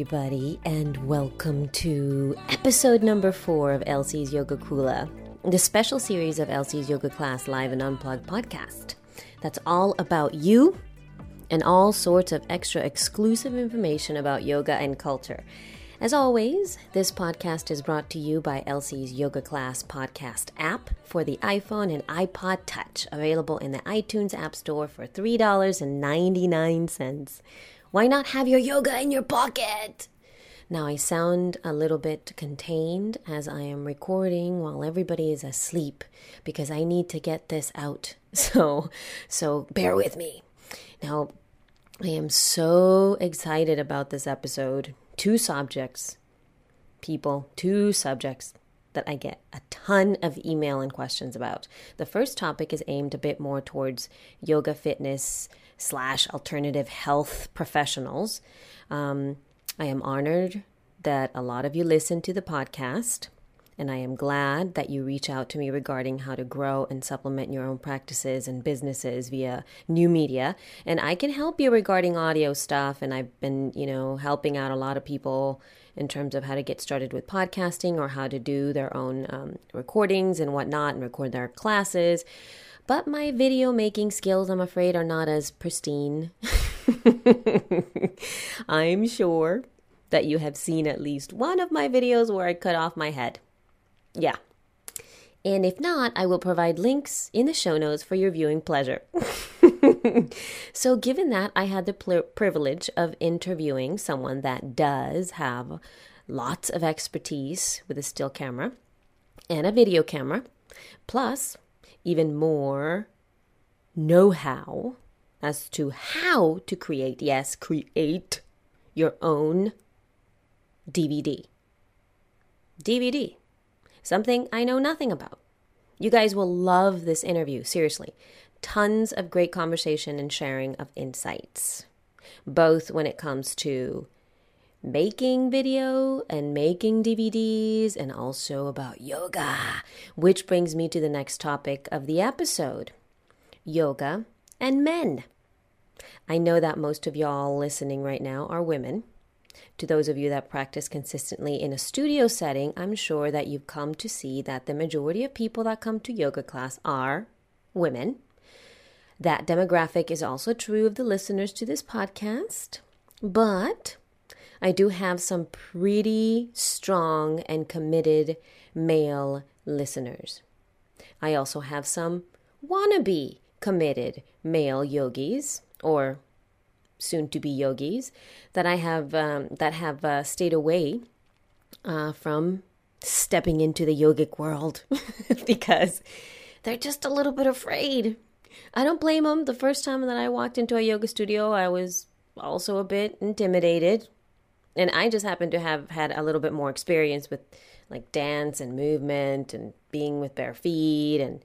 Everybody, and welcome to episode number four of Elsie's Yoga Kula, the special series of Elsie's Yoga Class Live and Unplugged podcast. That's all about you and all sorts of extra exclusive information about yoga and culture. As always, this podcast is brought to you by Elsie's Yoga Class podcast app for the iPhone and iPod Touch, available in the iTunes App Store for $3.99. Why not have your yoga in your pocket? Now, I sound a little bit contained as I am recording while everybody is asleep because I need to get this out. So, so bear with me. Now, I am so excited about this episode two subjects, people, two subjects that I get a ton of email and questions about. The first topic is aimed a bit more towards yoga fitness slash alternative health professionals. Um, I am honored that a lot of you listen to the podcast and I am glad that you reach out to me regarding how to grow and supplement your own practices and businesses via new media. And I can help you regarding audio stuff, and I've been, you know, helping out a lot of people in terms of how to get started with podcasting or how to do their own um, recordings and whatnot and record their classes. But my video making skills, I'm afraid, are not as pristine. I'm sure that you have seen at least one of my videos where I cut off my head. Yeah. And if not, I will provide links in the show notes for your viewing pleasure. so, given that I had the pl- privilege of interviewing someone that does have lots of expertise with a still camera and a video camera, plus even more know how as to how to create, yes, create your own DVD. DVD something I know nothing about. You guys will love this interview, seriously. Tons of great conversation and sharing of insights, both when it comes to making video and making DVDs, and also about yoga, which brings me to the next topic of the episode yoga and men. I know that most of y'all listening right now are women. To those of you that practice consistently in a studio setting, I'm sure that you've come to see that the majority of people that come to yoga class are women. That demographic is also true of the listeners to this podcast, but I do have some pretty strong and committed male listeners. I also have some wannabe committed male yogis or soon to be yogis that I have um, that have uh, stayed away uh, from stepping into the yogic world because they're just a little bit afraid. I don't blame them. The first time that I walked into a yoga studio, I was also a bit intimidated. And I just happened to have had a little bit more experience with like dance and movement and being with bare feet and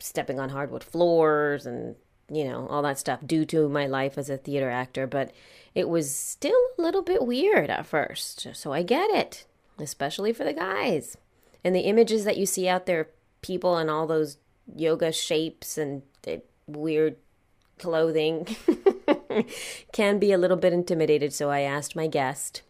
stepping on hardwood floors and you know, all that stuff due to my life as a theater actor, but it was still a little bit weird at first. So I get it, especially for the guys. And the images that you see out there, people in all those yoga shapes and eh, weird clothing can be a little bit intimidated. So I asked my guest,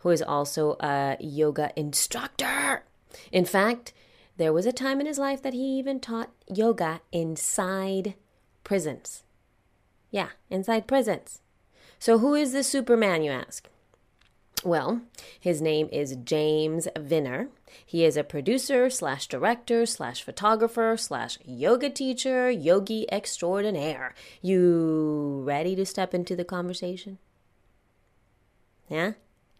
who is also a yoga instructor. In fact, there was a time in his life that he even taught yoga inside prisons. Yeah, inside prisons. So, who is this Superman, you ask? Well, his name is James Wvinner. He is a producer slash director slash photographer slash yoga teacher, yogi extraordinaire. You ready to step into the conversation? Yeah?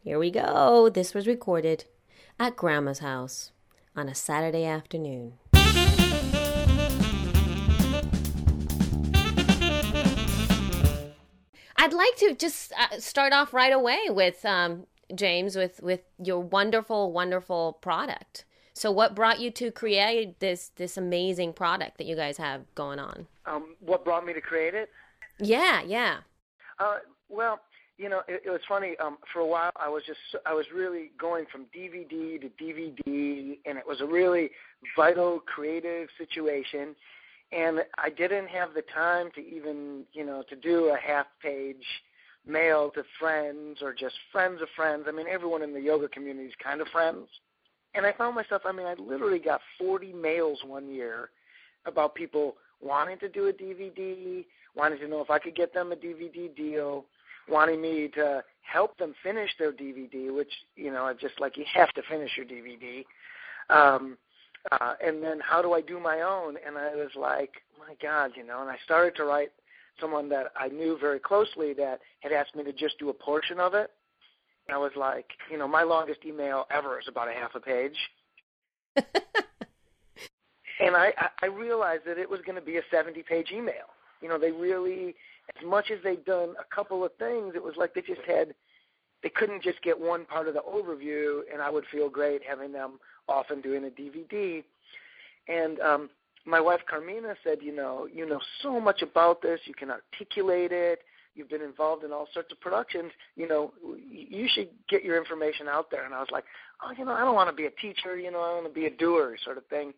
Here we go. This was recorded at Grandma's house on a Saturday afternoon. I'd like to just uh, start off right away with um, James with with your wonderful, wonderful product. So, what brought you to create this this amazing product that you guys have going on? Um, what brought me to create it? Yeah, yeah. Uh, well, you know, it, it was funny. Um, for a while, I was just I was really going from DVD to DVD, and it was a really vital, creative situation and I didn't have the time to even, you know, to do a half page mail to friends or just friends of friends. I mean, everyone in the yoga community is kind of friends. And I found myself, I mean, I literally got 40 mails one year about people wanting to do a DVD, wanting to know if I could get them a DVD deal, wanting me to help them finish their DVD, which, you know, I just like you have to finish your DVD. Um, uh, and then how do I do my own? And I was like, my God, you know, and I started to write someone that I knew very closely that had asked me to just do a portion of it. And I was like, you know, my longest email ever is about a half a page. and I, I realized that it was going to be a 70 page email. You know, they really, as much as they'd done a couple of things, it was like they just had, they couldn't just get one part of the overview, and I would feel great having them off and doing a DVD. And um, my wife Carmina said, you know, you know so much about this, you can articulate it, you've been involved in all sorts of productions, you know, you should get your information out there. And I was like, oh, you know, I don't want to be a teacher, you know, I want to be a doer sort of thing.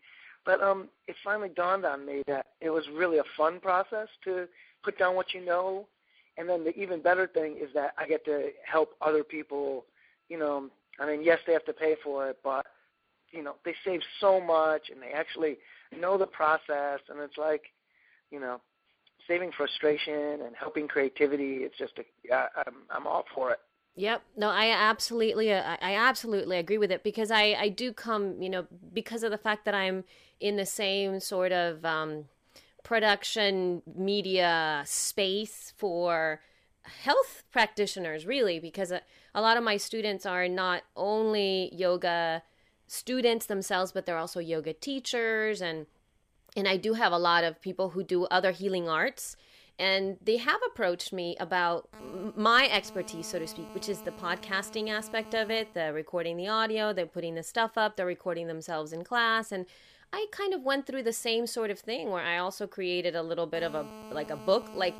But um, it finally dawned on me that it was really a fun process to put down what you know. And then the even better thing is that I get to help other people, you know, I mean, yes, they have to pay for it, but, you know, they save so much and they actually know the process. And it's like, you know, saving frustration and helping creativity. It's just a, I, I'm I'm all for it. Yep. No, I absolutely, uh, I absolutely agree with it because I, I do come, you know, because of the fact that I'm in the same sort of um, production media space for health practitioners, really, because a, a lot of my students are not only yoga students themselves, but they're also yoga teachers. And and I do have a lot of people who do other healing arts. And they have approached me about my expertise so to speak which is the podcasting aspect of it the recording the audio they're putting the stuff up they're recording themselves in class. And i kind of went through the same sort of thing where i also created a little bit of a like a book. Like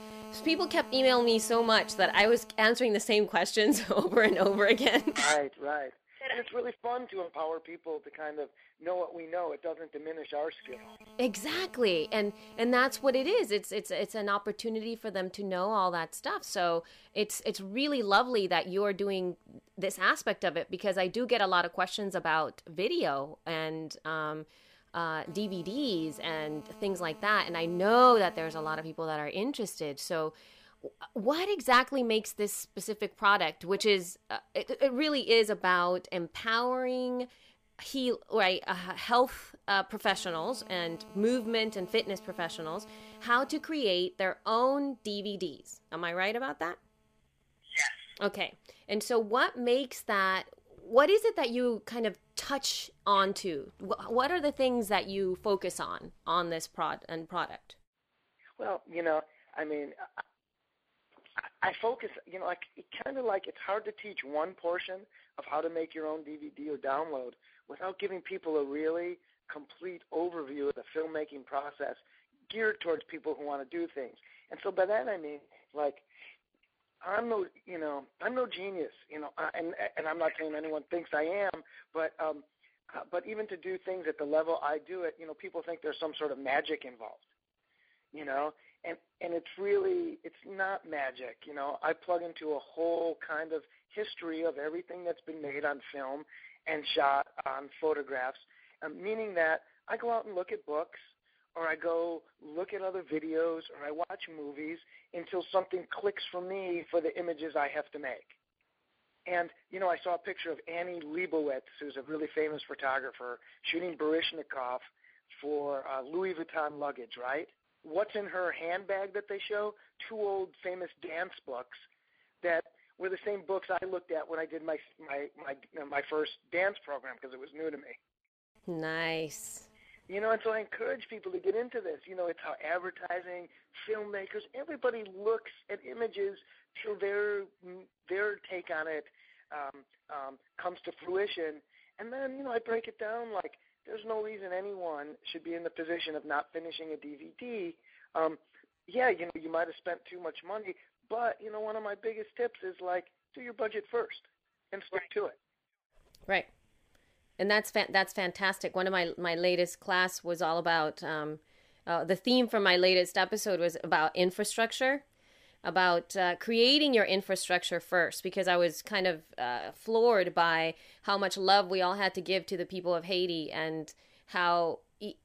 people kept emailing me so much that i was answering the same questions over and over again. Right right and it's really fun to empower people to kind of know what we know. It doesn't diminish our skill. Exactly, and and that's what it is. It's it's it's an opportunity for them to know all that stuff. So it's it's really lovely that you're doing this aspect of it because I do get a lot of questions about video and. Um, uh, DVDs and things like that. And I know that there's a lot of people that are interested. So what exactly makes this specific product which is uh, it, it, really is about empowering heal right uh, health uh, professionals and movement and fitness professionals how to create their own dvds am i right about that? Yes. Okay. And so what makes that what is it that you kind of touch onto? What are the things that you focus on on this prod and product? Well you know i mean I focus, you know, like it kind of like it's hard to teach one portion of how to make your own DVD or download without giving people a really complete overview of the filmmaking process geared towards people who want to do things. And so by that I mean like I'm no, you know, I'm no genius, you know, and and I'm not saying anyone thinks I am, but um, uh, but even to do things at the level I do it, you know, people think there's some sort of magic involved, you know, and and it's really it's not magic you know? I plug into a whole kind of history of everything that's been made on film and shot on photographs um, meaning that i go out and look at books or i go look at other videos or i watch movies until something clicks for me for the images i have to make. And you know i saw a picture of annie leibovitz who's a really famous photographer shooting baryshnikov for uh, louis vuitton luggage right what's in her handbag that they show? Two old famous dance books that were the same books I looked at when I did my my my my first dance program because it was new to me. Nice. You know, and so I encourage people to get into this. You know, it's how advertising, filmmakers, everybody looks at images till their their take on it um, um, comes to fruition. And then, you know, I break it down like there's no reason anyone should be in the position of not finishing a DVD. Um, yeah, you know, you might have spent too much money, but you know, one of my biggest tips is like do your budget first and stick right. to it. Right, and that's fa- that's fantastic. One of my my latest class was all about um, uh, the theme for my latest episode was about infrastructure about uh, creating your infrastructure first because I was kind of uh, floored by how much love we all had to give to the people of Haiti and how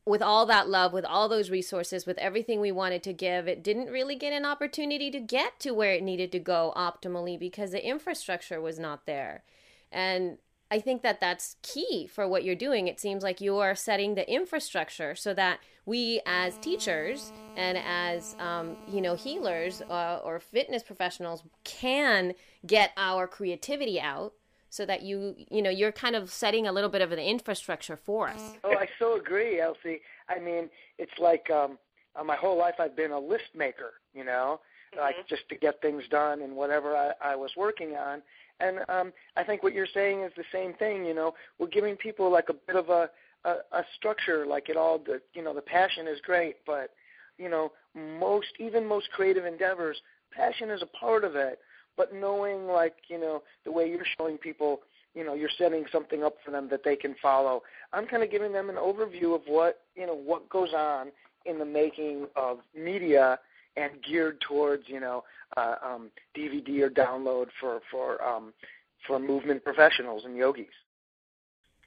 with all that love, with all those resources, with everything we wanted to give, it didn't really get an opportunity to get to where it needed to go optimally because the infrastructure was not there. And I think that that's key for what you're doing. It seems like you are setting the infrastructure so that we, as teachers and as um, you know healers uh, or fitness professionals, can get our creativity out so that you you know you're kind of setting a little bit of an infrastructure for us. Oh, I so agree, Elsie. I mean, it's like um, uh, my whole life I've been a list maker, you know, mm-hmm. like just to get things done and whatever I, I was working on. And um, I think what you're saying is the same thing. You know, we're giving people like a bit of a a, a structure, like it all. The you know, the passion is great, but you know, most even most creative endeavors, passion is a part of it but knowing like you know the way you're showing people you know you're setting something up for them that they can follow i'm kind of giving them an overview of what you know what goes on in the making of media and geared towards you know uh, um, dvd or download for for um, for movement professionals and yogis.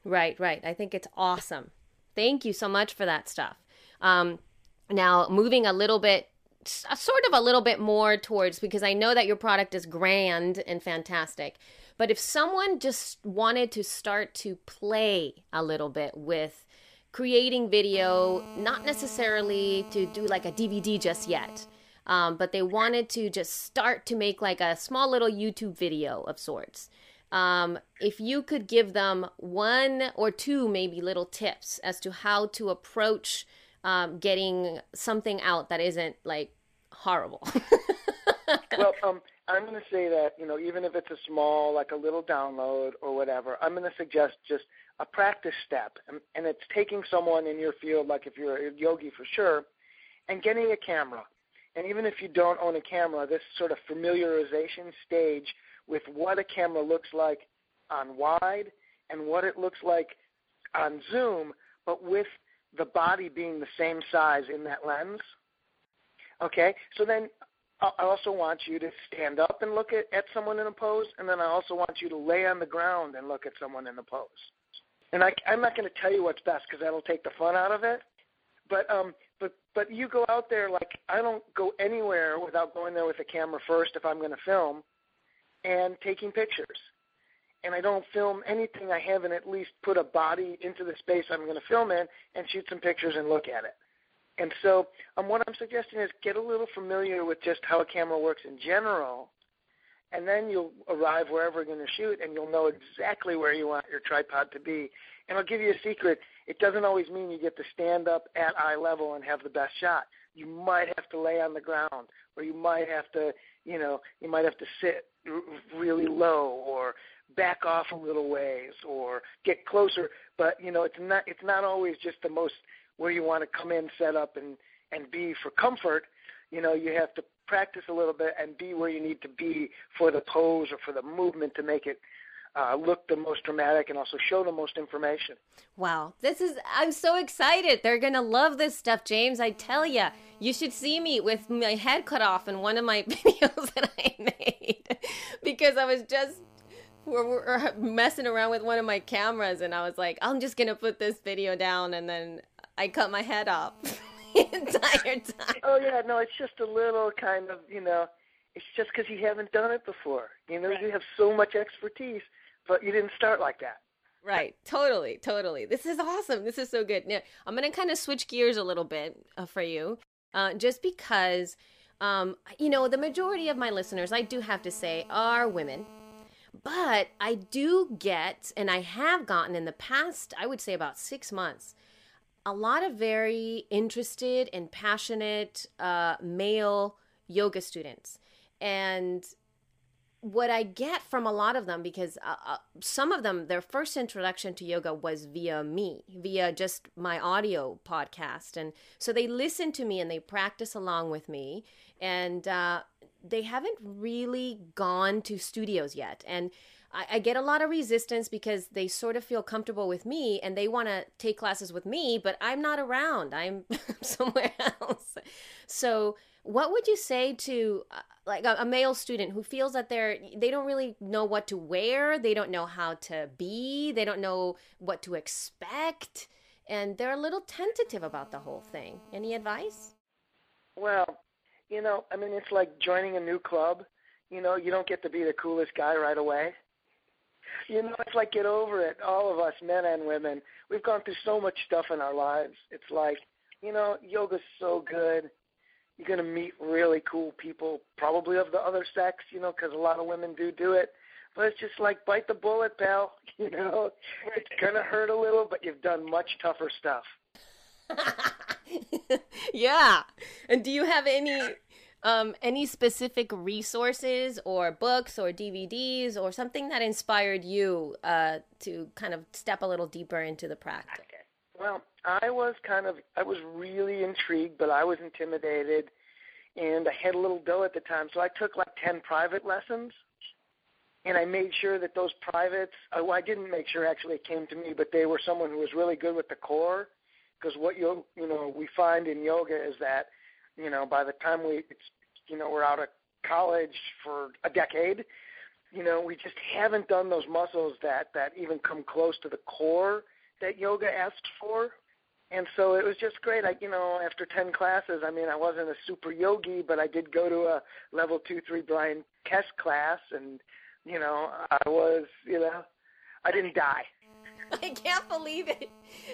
Right right. I think it's awesome. Thank you so much for that stuff. Um, now moving a little bit sort of a little bit more towards because I know that your product is grand and fantastic. But if someone just wanted to start to play a little bit with creating video, not necessarily to do like a DVD just yet, um, but they wanted to just start to make like a small little YouTube video of sorts. Um, if you could give them one or two maybe little tips as to how to approach um, getting something out that isn't like horrible. well, um, I'm going to say that you know even if it's a small, like a little download or whatever, I'm going to suggest just a practice step, and, it's taking someone in your field, like if you're a yogi for sure, and getting a camera. And even if you don't own a camera, this sort of familiarization stage with what a camera looks like on wide and what it looks like on zoom, but with the body being the same size in that lens. Okay, so then I also want you to stand up and look at, at someone in a pose, and then I also want you to lay on the ground and look at someone in a pose. And I, I'm not going to tell you what's best because that'll take the fun out of it. But um, but but you go out there like I don't go anywhere without going there with a camera first if I'm going to film, and taking pictures and I don't film anything I haven't at least put a body into the space I'm going to film in and shoot some pictures and look at it. And so, um, what I'm suggesting is get a little familiar with just how a camera works in general, and then you'll arrive wherever you're going to shoot, and you'll know exactly where you want your tripod to be. And I'll give you a secret: it doesn't always mean you get to stand up at eye level and have the best shot. You might have to lay on the ground, or you might have to, you know, you might have to sit really low, or back off a little ways or get closer. But you know, it's not it's not always just the most where you want to come in, set up, and and be for comfort. You know, you have to practice a little bit and be where you need to be for the pose or for the movement to make it uh, look the most dramatic and also show the most information. Wow, this is, I'm so excited. They're going to love this stuff, James. I tell you, you should see me with my head cut off in one of my videos that I made because I was just we're, we're messing around with one of my cameras and I was like, I'm just gonna put this video down and then I cut my head off the entire time. Oh yeah, no, it's just a little kind of you know, it's just because you haven't done it before. You know, right. you have so much expertise, but you didn't start like that. Right, totally, totally. This is awesome. This is so good. Now, I'm going to kind of switch gears a little bit uh, for you, uh, just because, um, you know, the majority of my listeners, I do have to say, are women. But I do get, and I have gotten in the past, I would say about six months, a lot of very interested and passionate uh, male yoga students. And what I get from a lot of them, because uh, uh, some of them, their first introduction to yoga was via me, via just my audio podcast. And so they listen to me and they practice along with me. And uh, they haven't really gone to studios yet. And I, I get a lot of resistance because they sort of feel comfortable with me and they want to take classes with me, but I'm not around. I'm somewhere else. So, what would you say to uh, like a, a, male student who feels that they're they don't really know what to wear, they don't know how to be, they don't know what to expect, and they're a little tentative about the whole thing. Any advice? Well, you know, I mean, it's like joining a new club. You know, you don't get to be the coolest guy right away. You know, it's like get over it. All of us, men and women, we've gone through so much stuff in our lives. It's like, you know, yoga's so good. You're to meet really cool people, probably of the other sex, you know, because a lot of women do do it. But it's just like bite the bullet, pal. You know, it's to hurt a little, but you've done much tougher stuff. yeah. And do you have any um, any specific resources or books or DVDs or something that inspired you uh, to kind of step a little deeper into the practice? Well, I was kind of I was really intrigued, but I was intimidated, and I had a little dough at the time, so I took like ten private lessons, and I made sure that those privates. I didn't make sure actually it came to me, but they were someone who was really good with the core, because what you you know we find in yoga is that you know, by the time we, it's, you know, we're out of college for a decade, you know, we just haven't done those muscles that that even come close to the core that yoga asked for. And so it was just great. I, you know, after ten classes, I mean, I wasn't a super yogi, but I did go to a level two, three Brian Kest class, and you know, I was, you know, I didn't die. I can't believe it.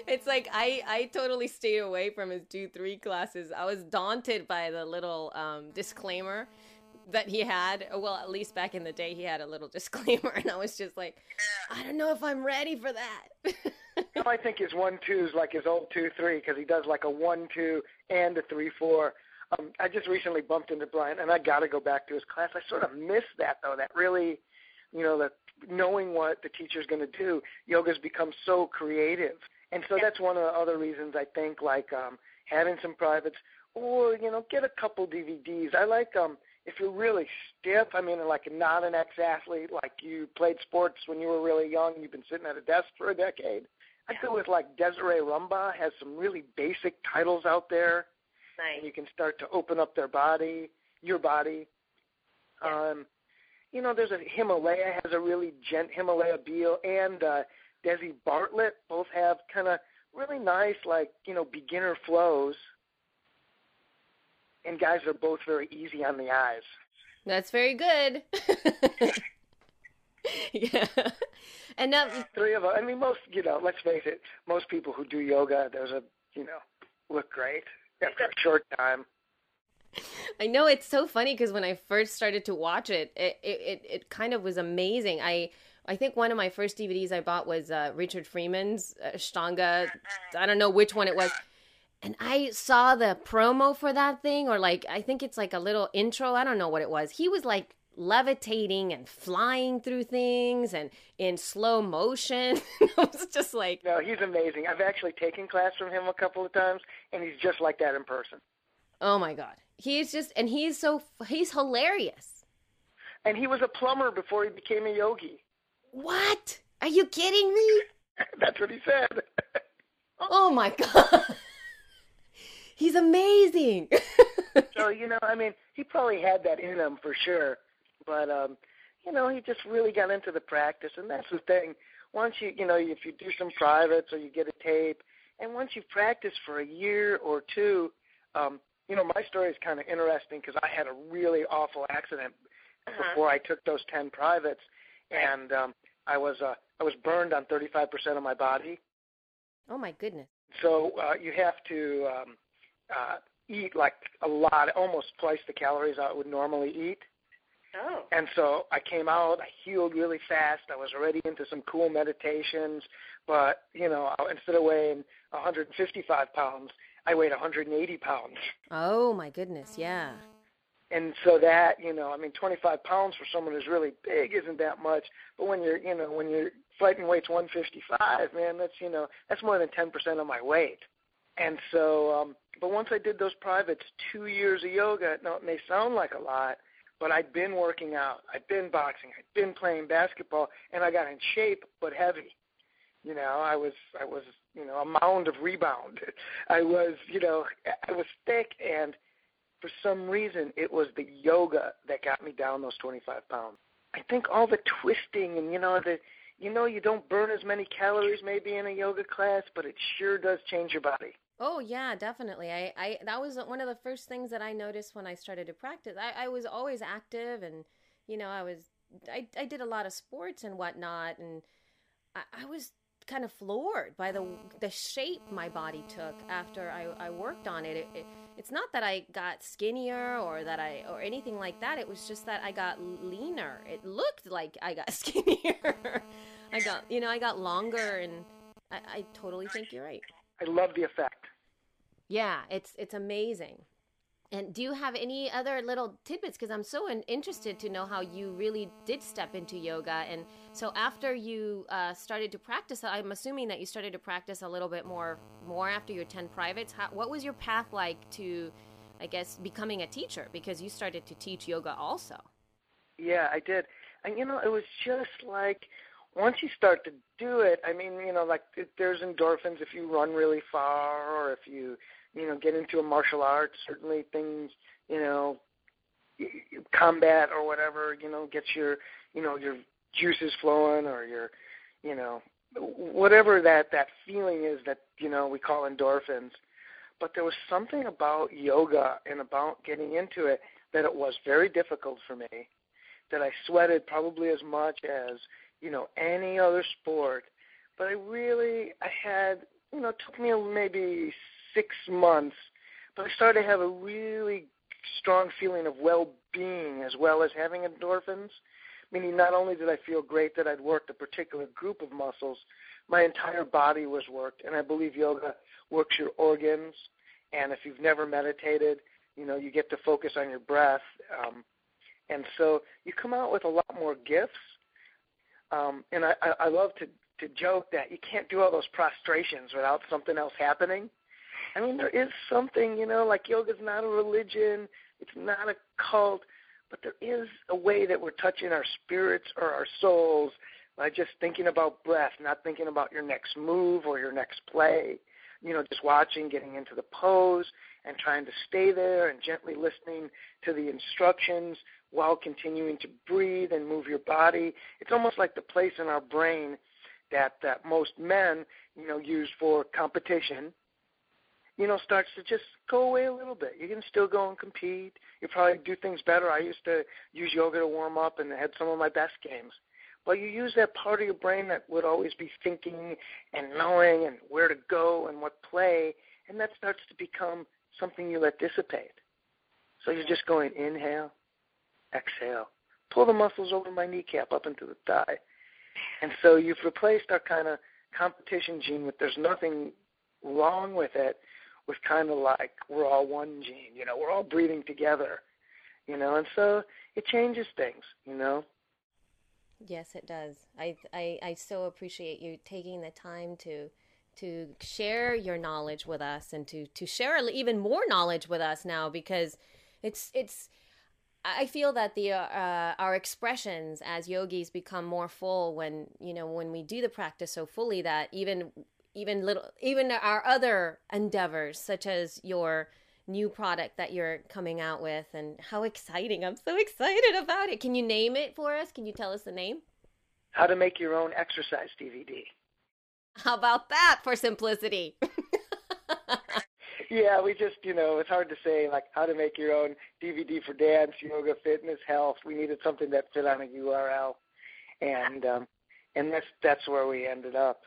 It's like I I totally stayed away from his two three classes. I was daunted by the little um, disclaimer that he had. Well, at least back in the day, he had a little disclaimer, and I was just like, I don't know if I'm ready for that. I think his one two is like his old two three because he does like a one two and a three four. Um, I just recently bumped into Brian, and I got to go back to his class. I sort of missed that though. That really, you know, the knowing what the teacher's going to do, yoga's become so creative. And so that's one of the other reasons I think like um having some privates or, you know, get a couple DVDs. I like um if you're really stiff, I mean like not an ex athlete, like you played sports when you were really young, you've been sitting at a desk for a decade. I feel with like Desiree Rumbaugh has some really basic titles out there. Nice. And you can start to open up their body, your body. Yeah. Um you know, there's a Hemalayaa has a really gent Hemalayaa Behl and uh, Desi Bartlett both have kind of really nice, like you know, beginner flows. And guys are both very easy on the eyes. That's very good. yeah. And now three of us. I mean, most you know. Let's face it. Most people who do yoga, there's a you know, look great after a short time. I know it's so funny because when I first started to watch it, it, it, it kind of was amazing. I I think one of my first DVDs I bought was uh, Richard Freeman's uh, Ashtanga. I don't know which one it was. And I saw the promo for that thing, or like, I think it's like a little intro. I don't know what it was. He was like levitating and flying through things and in slow motion. it was just like. No, he's amazing. I've actually taken class from him a couple of times, and he's just like that in person. Oh my God he's just and he's so he's hilarious. And he was a plumber before he became a yogi. What? Are you kidding me? That's what he said. oh my god. He's amazing. so, you know, I mean, he probably had that in him for sure. But um, you know, he just really got into the practice and that's the thing. Once you you know, if you do some privates or you get a tape and once you've practiced for a year or two, um, you know, my story is kind of interesting because I had a really awful accident uh-huh. before I took those ten privates, and um, I was uh, I was burned on 35% of my body. Oh my goodness! So uh, you have to um, uh, eat like a lot, almost twice the calories I would normally eat. Oh. And so I came out, I healed really fast. I was already into some cool meditations, but you know, instead of weighing 155 pounds, I weighed 180 pounds. Oh my goodness, yeah. And so that, you know, I mean, 25 pounds for someone who's really big isn't that much. But when you're, you know, when you're fighting weights 155, man, that's, you know, that's more than 10% of my weight. And so, um, but once I did those privates, two years of yoga, now it may sound like a lot, but I'd been working out, I'd been boxing, I'd been playing basketball, and I got in shape but heavy. You know, I was I was you know a mound of rebound. I was you know I was thick, and for some reason it was the yoga that got me down those 25 pounds. I think all the twisting and you know the you know you don't burn as many calories maybe in a yoga class, but it sure does change your body. Oh yeah, definitely. I, I that was one of the first things that I noticed when I started to practice. I, I was always active, and you know, I was I I did a lot of sports and whatnot, and I, I was kind of floored by the oh. the shape my body took after I, I worked on it. It, it. It's not that I got skinnier or that I or anything like that. It was just that I got leaner. It looked like I got skinnier. I got you know I got longer, and I, I totally think you're right. I love the effect. Yeah, it's it's amazing. And do you have any other little tidbits? Because I'm so interested to know how you really did step into yoga. And so after you uh, started to practice, I'm assuming that you started to practice a little bit more more after your ten privates. How, what was your path like to, I guess, becoming a teacher? Because you started to teach yoga also. Yeah, I did. And you know, it was just like once you start to do it. I mean, you know, like there's endorphins if you run really far or if you you know, get into a martial art. Certainly, things, you know, combat or whatever, you know, gets your, you know, your juices flowing or your, you know, whatever that that feeling is that you know we call endorphins. But there was something about yoga and about getting into it that it was very difficult for me. That I sweated probably as much as you know any other sport, but I really I had you know it took me maybe six months, but I started to have a really strong feeling of well-being as well as having endorphins. Meaning, not only did I feel great that I'd worked a particular group of muscles, my entire body was worked, and I believe yoga works your organs. And if you've never meditated, you know you get to focus on your breath, um, and so you come out with a lot more gifts. Um, and I, I, I love to to joke that you can't do all those prostrations without something else happening. I mean, there is something, you know, like yoga's not a religion, it's not a cult, but there is a way that we're touching our spirits or our souls by just thinking about breath, not thinking about your next move or your next play. You know, just watching, getting into the pose, and trying to stay there and gently listening to the instructions while continuing to breathe and move your body. It's almost like the place in our brain that that most men, you know, use for competition you know, starts to just go away a little bit. You can still go and compete. You probably do things better. I used to use yoga to warm up and had some of my best games. But you use that part of your brain that would always be thinking and knowing and where to go and what play, and that starts to become something you let dissipate. So you're just going inhale, exhale, pull the muscles over my kneecap up into the thigh. And so you've replaced our kind of competition gene with there's nothing wrong with it was kind of like we're all one gene, you know, we're all breathing together, you know, and so it changes things, you know. Yes, it does. I I I so appreciate you taking the time to to share your knowledge with us and to to share even more knowledge with us now because it's it's I feel that the uh, our expressions as yogis become more full when you know when we do the practice so fully that even even little even our other endeavors such as your new product that you're coming out with and how exciting. I'm so excited about it. Can you name it for us? Can you tell us the name? How to make your own exercise dvd how about that for simplicity? Yeah we just you know it's hard to say like how to make your own dvd for dance yoga fitness health. We needed something that fit on a url and um and that's that's where we ended up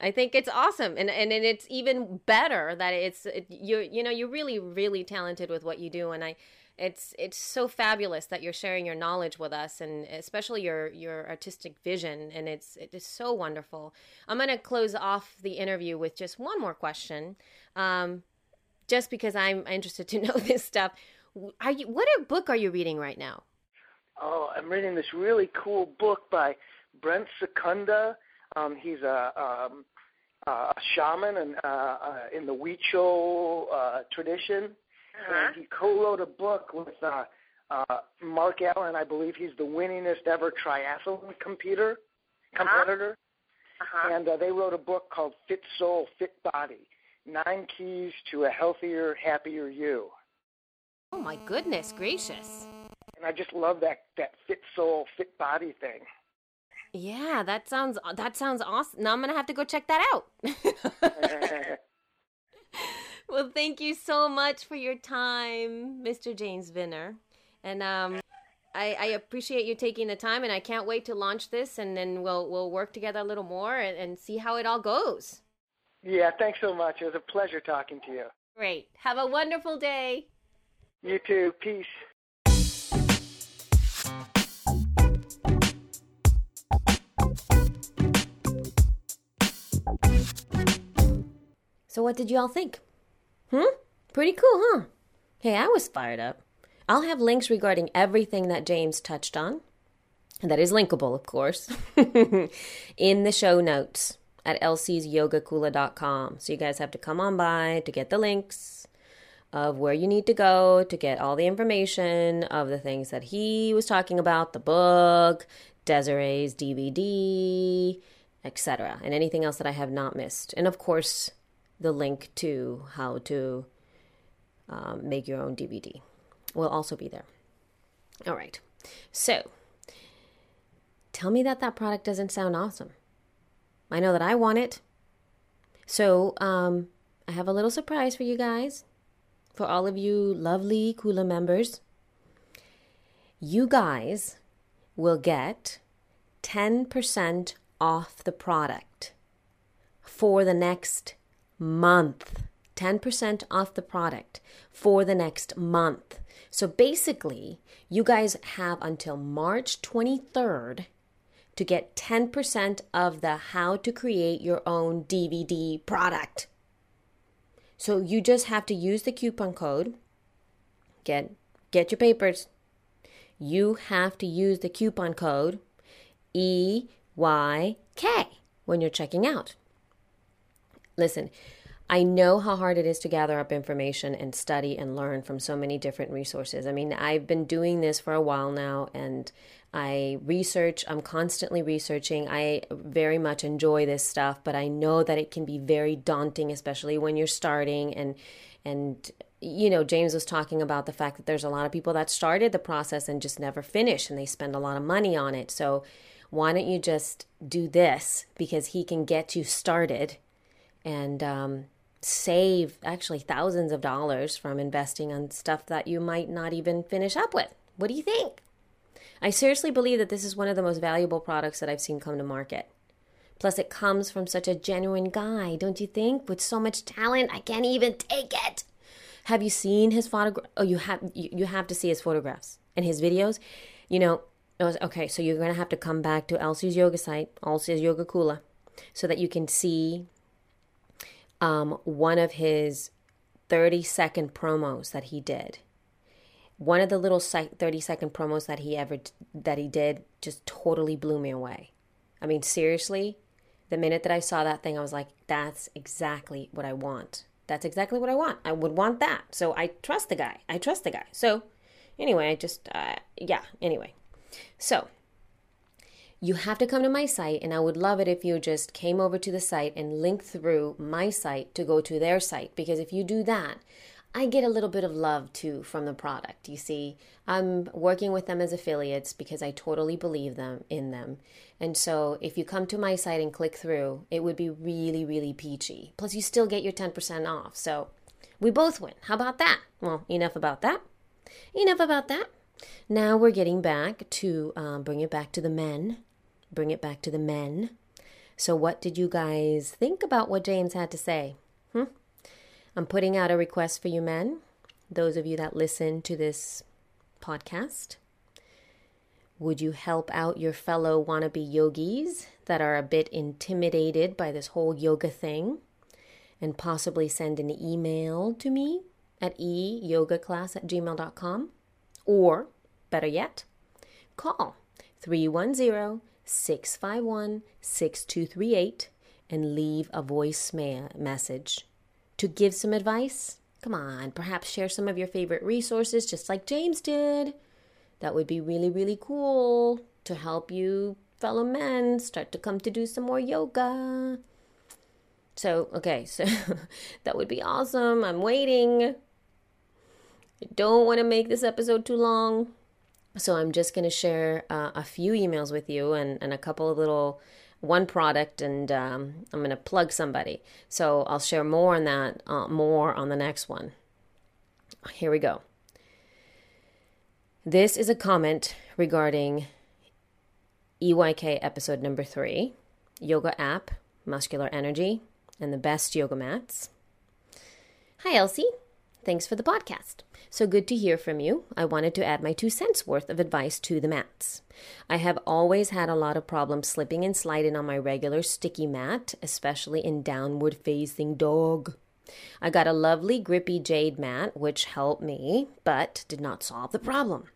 I think it's awesome, and and, and it's even better that it's it, you you know you're really really talented with what you do, and I it's it's so fabulous that you're sharing your knowledge with us, and especially your your artistic vision, and it's it is so wonderful. I'm going to close off the interview with just one more question, um, just because I'm interested to know this stuff. Are you what book are you reading right now? Oh, I'm reading this really cool book by Brant Secunda um, he's a, um, a shaman and uh, uh, in the Huichol uh, tradition, uh-huh. and he co-wrote a book with uh, uh, Mark Allen. I believe he's the winningest ever triathlon computer competitor. Uh-huh. And uh, they wrote a book called Fit Soul, Fit Body Nine Keys to a Healthier, Happier You. Oh, my goodness gracious. And I just love that, that fit soul, fit body thing. Yeah, that sounds that sounds awesome. Now I'm gonna have to go check that out. well, thank you so much for your time, Mr. James Wvinner, and um, I, I, appreciate you taking the time, and I can't wait to launch this, and then we'll we'll work together a little more and, and see how it all goes. Yeah, thanks so much. It was a pleasure talking to you. Great. Have a wonderful day. You too. Peace. So, what did y'all think? Hmm? Pretty cool, huh? Hey, I was fired up. I'll have links regarding everything that James touched on, and that is linkable, of course, in the show notes at elsie'syogakula.com. So, you guys have to come on by to get the links of where you need to go to get all the information of the things that he was talking about the book, Desiree's DVD, etc., and anything else that I have not missed. And of course, the link to how to um, make your own DVD will also be there. All right. So, tell me that that product doesn't sound awesome. I know that I want it. So, um, I have a little surprise for you guys for all of you lovely Kula members, you guys will get 10% off the product for the next month. 10% off the product for the next month. So basically, you guys have until March 23rd to get 10% of the How to Create Your Own DVD product. So you just have to use the coupon code. Get get your papers. You have to use the coupon code EYK when you're checking out. Listen, I know how hard it is to gather up information and study and learn from so many different resources. I mean, I've been doing this for a while now and I research, I'm constantly researching. I very much enjoy this stuff, but I know that it can be very daunting especially when you're starting and and you know, James was talking about the fact that there's a lot of people that started the process and just never finish and they spend a lot of money on it. So, why don't you just do this because he can get you started and um, save actually thousands of dollars from investing on stuff that you might not even finish up with. What do you think? I seriously believe that this is one of the most valuable products that I've seen come to market. Plus, it comes from such a genuine guy, don't you think? With so much talent, I can't even take it. Have you seen his photograph? Oh, you have. You, have to see his photographs and his videos. You know. Okay, so you're gonna have to come back to Elsie's yoga site, Elsie's Yoga Kula, so that you can see um, one of his 30 second promos that he did. One of the little 30 second promos that he ever that he did just totally blew me away. I mean seriously the minute that i saw that thing i was like that's exactly what i want. That's exactly what i want. I would want that. So i trust the guy. I trust the guy. So anyway i just uh, yeah anyway. So you have to come to my site and i would love it if you just came over to the site and linked through my site to go to their site because if you do that I get a little bit of love too from the product. You see, I'm working with them as affiliates because I totally believe them in them. And so if you come to my site and click through, it would be really, really peachy. Plus, you still get your 10% off. So we both win. How about that? Well, enough about that. Enough about that. Now we're getting back to um, bring it back to the men. Bring it back to the men. So, what did you guys think about what James had to say? Hmm? I'm putting out a request for you men, those of you that listen to this podcast. Would you help out your fellow wannabe yogis that are a bit intimidated by this whole yoga thing and possibly send an email to me at eyogaclass at gmail.com? Or, better yet, call 310 651 6238 and leave a voice message to give some advice? Come on, perhaps share some of your favorite resources, just like James did. That would be really, really cool to help you fellow men start to come to do some more yoga. So, okay, so that would be awesome. I'm waiting. I don't want to make this episode too long. So, I'm just going to share uh, a few emails with you and, and a couple of little one product and um, I'm going to plug somebody. So I'll share more on that, uh, more on the next one. Here we go. This is a comment regarding EYK episode number three yoga app, muscular energy, and the best yoga mats. Hi, Elsie. Thanks for the podcast. So good to hear from you. I wanted to add my two cents worth of advice to the mats. I have always had a lot of problems slipping and sliding on my regular sticky mat, especially in downward facing dog. I got a lovely grippy jade mat, which helped me, but did not solve the problem.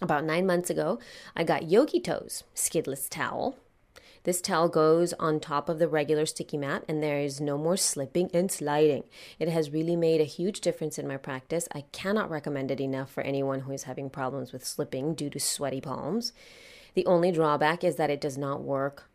About nine months ago, I got Yogi Toes skidless towel this towel goes on top of the regular sticky mat and there is no more slipping and sliding. It has really made a huge difference in my practice. I cannot recommend it enough for anyone who is having problems with slipping due to sweaty palms. The only drawback is that it does not work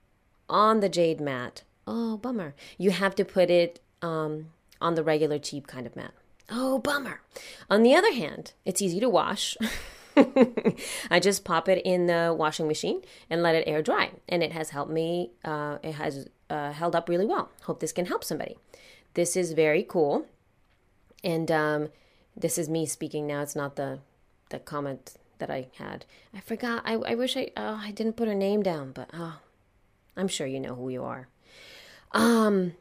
on the jade mat. Oh, bummer. You have to put it um, on the regular cheap kind of mat. Oh, bummer. On the other hand, it's easy to wash. I just pop it in the washing machine and let it air dry. And it has helped me, uh, it has uh, held up really well. Hope this can help somebody. This is very cool. And um, this is me speaking now. It's not the, the comment that I had. I forgot. I, I wish I, oh, I didn't put her name down, but oh, I'm sure you know who you are. Um,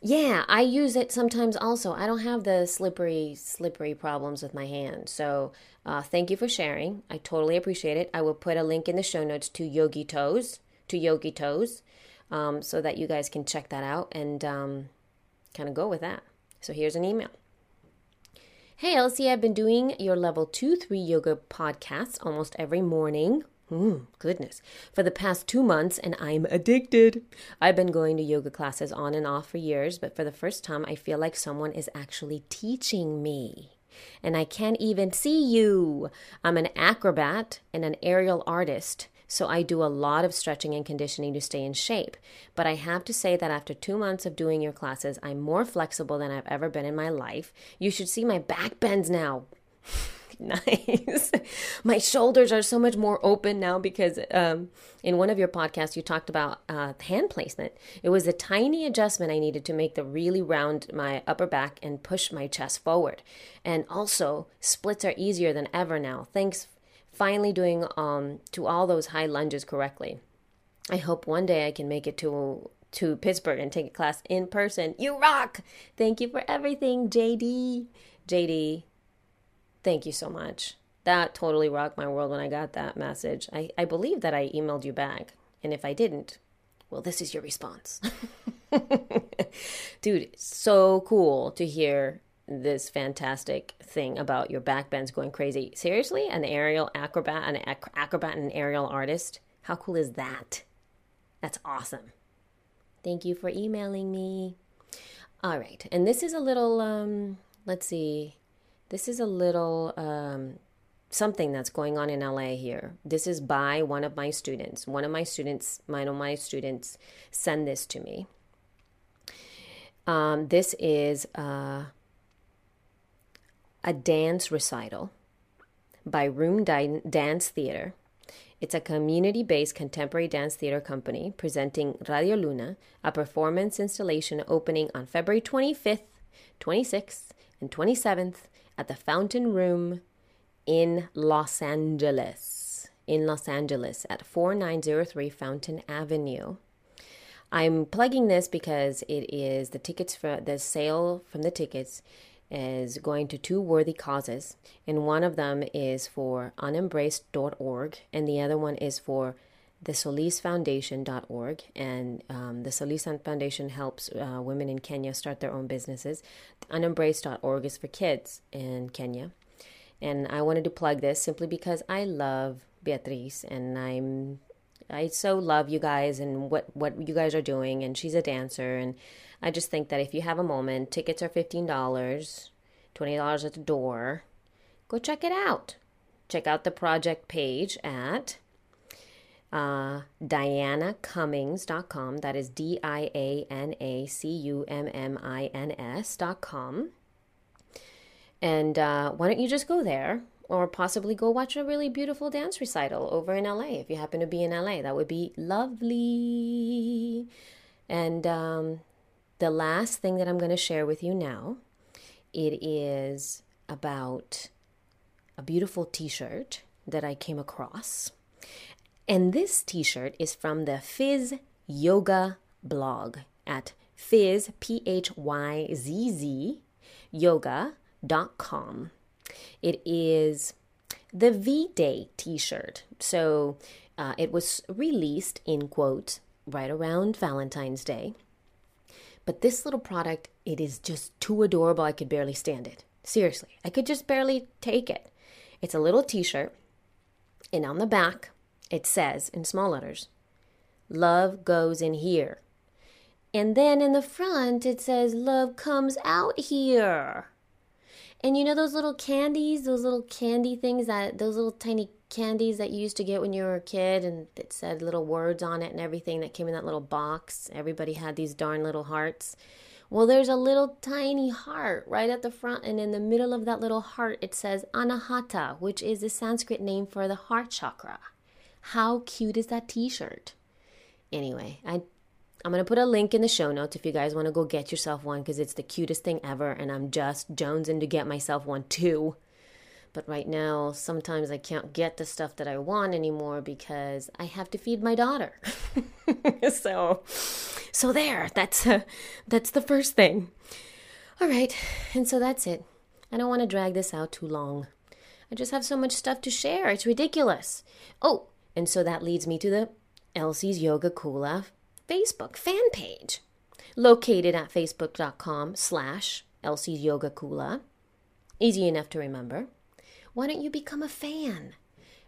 yeah, I use it sometimes also. I don't have the slippery, slippery problems with my hand. So uh, thank you for sharing. I totally appreciate it. I will put a link in the show notes to Yogi Toes, to Yogi Toes, um, so that you guys can check that out and um, kind of go with that. So here's an email. Hey, Elsie, I've been doing your level 2 3 yoga podcasts almost every morning Mm, goodness. For the past two months, and I'm addicted. I've been going to yoga classes on and off for years, but for the first time, I feel like someone is actually teaching me. And I can't even see you. I'm an acrobat and an aerial artist, so I do a lot of stretching and conditioning to stay in shape. But I have to say that after two months of doing your classes, I'm more flexible than I've ever been in my life. You should see my back bends now. nice. My shoulders are so much more open now because um, in one of your podcasts you talked about uh, hand placement. It was a tiny adjustment I needed to make to really round my upper back and push my chest forward. And also, splits are easier than ever now. Thanks, finally doing um, to all those high lunges correctly. I hope one day I can make it to to Pittsburgh and take a class in person. You rock! Thank you for everything, JD. JD, Thank you so much. That totally rocked my world when I got that message. I, I believe that I emailed you back. And if I didn't, well, this is your response. Dude, so cool to hear this fantastic thing about your back bends going crazy. Seriously? An aerial acrobat, an ac- acrobat and an aerial artist? How cool is that? That's awesome. Thank you for emailing me. All right. And this is a little um let's see. This is a little um, something that's going on in LA here. This is by one of my students. One of my students, one of my students, send this to me. Um, this is uh, a dance recital by Room Dance Theater. It's a community based contemporary dance theater company presenting Radio Luna, a performance installation opening on February 25th, 26th, and 27th at the Fountain Room in Los Angeles. In Los Angeles at 4903 Fountain Avenue. I'm plugging this because it is the tickets for the sale from the tickets is going to two worthy causes, and one of them is for unembraced.org, and the other one is for the solisfoundation.org and um, the Solis Foundation helps uh, women in Kenya start their own businesses. Unembraced.org is for kids in Kenya. And I wanted to plug this simply because I love Beatrice and I'm I so love you guys and what what you guys are doing and she's a dancer and I just think that if you have a moment, tickets are $15, $20 at the door. Go check it out check out the project page at uh, dianacummins.com. That is D I A N A C U M M I N S.com. And uh, why don't you just go there or possibly go watch a really beautiful dance recital over in LA if you happen to be in LA? That would be lovely. And um, the last thing that I'm going to share with you now, it is about a beautiful t-shirt that I came across. And this t-shirt is from the Phyzz Yoga blog at Phyzz, P H Y Z Z, yoga.com. It is the V Day t shirt. So uh, it was released in quotes right around Valentine's Day. But this little product, it is just too adorable. I could barely stand it. Seriously, I could just barely take it. It's a little t shirt, and on the back, it says in small letters, Love goes in here. And then in the front, it says, Love comes out here. And you know those little candies, those little candy things that, those little tiny candies that you used to get when you were a kid and it said little words on it and everything that came in that little box? Everybody had these darn little hearts. Well, there's a little tiny heart right at the front, and in the middle of that little heart, it says Anahata, which is the Sanskrit name for the heart chakra. How cute is that t shirt? Anyway, I, I'm going to put a link in the show notes if you guys want to go get yourself one because it's the cutest thing ever, and I'm just jonesing to get myself one too. But right now, sometimes I can't get the stuff that I want anymore because I have to feed my daughter. so, so there. That's that's the first thing. All right, and so that's it. I don't want to drag this out too long. I just have so much stuff to share. It's ridiculous. Oh, and so that leads me to the Elsie's Yoga Kula Facebook fan page, located at facebook.com slash Elsie's Yoga Kula. Easy enough to remember. Why don't you become a fan?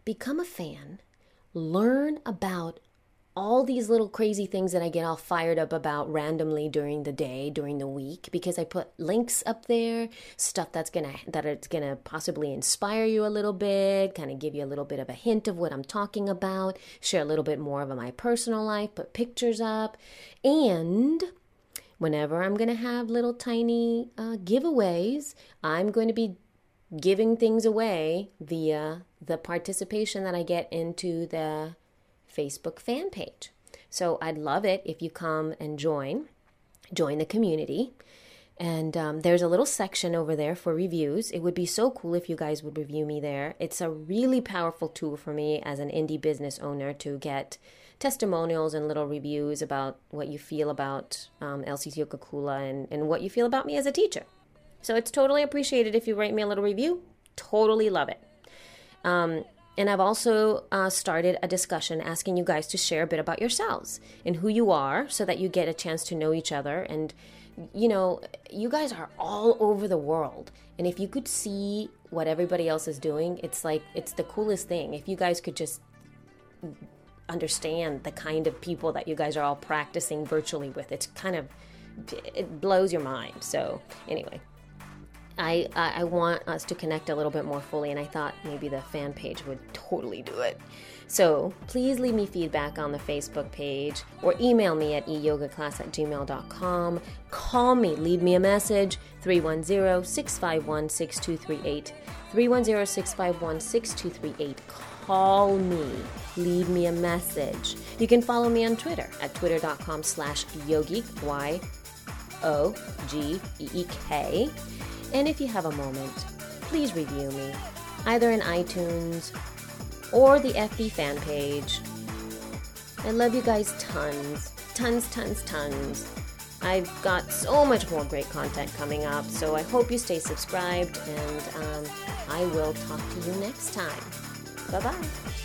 Become a fan, learn about all these little crazy things that I get all fired up about randomly during the day, during the week, because I put links up there, stuff that's gonna that it's gonna possibly inspire you a little bit, kind of give you a little bit of a hint of what I'm talking about, share a little bit more of my personal life, put pictures up, and whenever I'm gonna have little tiny uh, giveaways, I'm going to be giving things away via the participation that I get into the Facebook fan page. So I'd love it if you come and join, join the community. And um, there's a little section over there for reviews. It would be so cool if you guys would review me there. It's a really powerful tool for me as an indie business owner to get testimonials and little reviews about what you feel about um, Kula and, and what you feel about me as a teacher. So it's totally appreciated if you write me a little review. Totally love it. Um, and I've also uh, started a discussion asking you guys to share a bit about yourselves and who you are so that you get a chance to know each other. And, you know, you guys are all over the world. And if you could see what everybody else is doing, it's like, it's the coolest thing. If you guys could just understand the kind of people that you guys are all practicing virtually with, it's kind of, it blows your mind. So, anyway. I, I want us to connect a little bit more fully, and I thought maybe the fan page would totally do it. So please leave me feedback on the Facebook page or email me at eyogaclass at gmail.com. Call me, leave me a message 310 651 6238. 310 651 6238. Call me, leave me a message. You can follow me on Twitter at twitter.com slash yogeek, Y O G E E K. And if you have a moment, please review me, either in iTunes or the FB fan page. I love you guys tons, tons, tons, tons. I've got so much more great content coming up, so I hope you stay subscribed, and um, I will talk to you next time. Bye bye.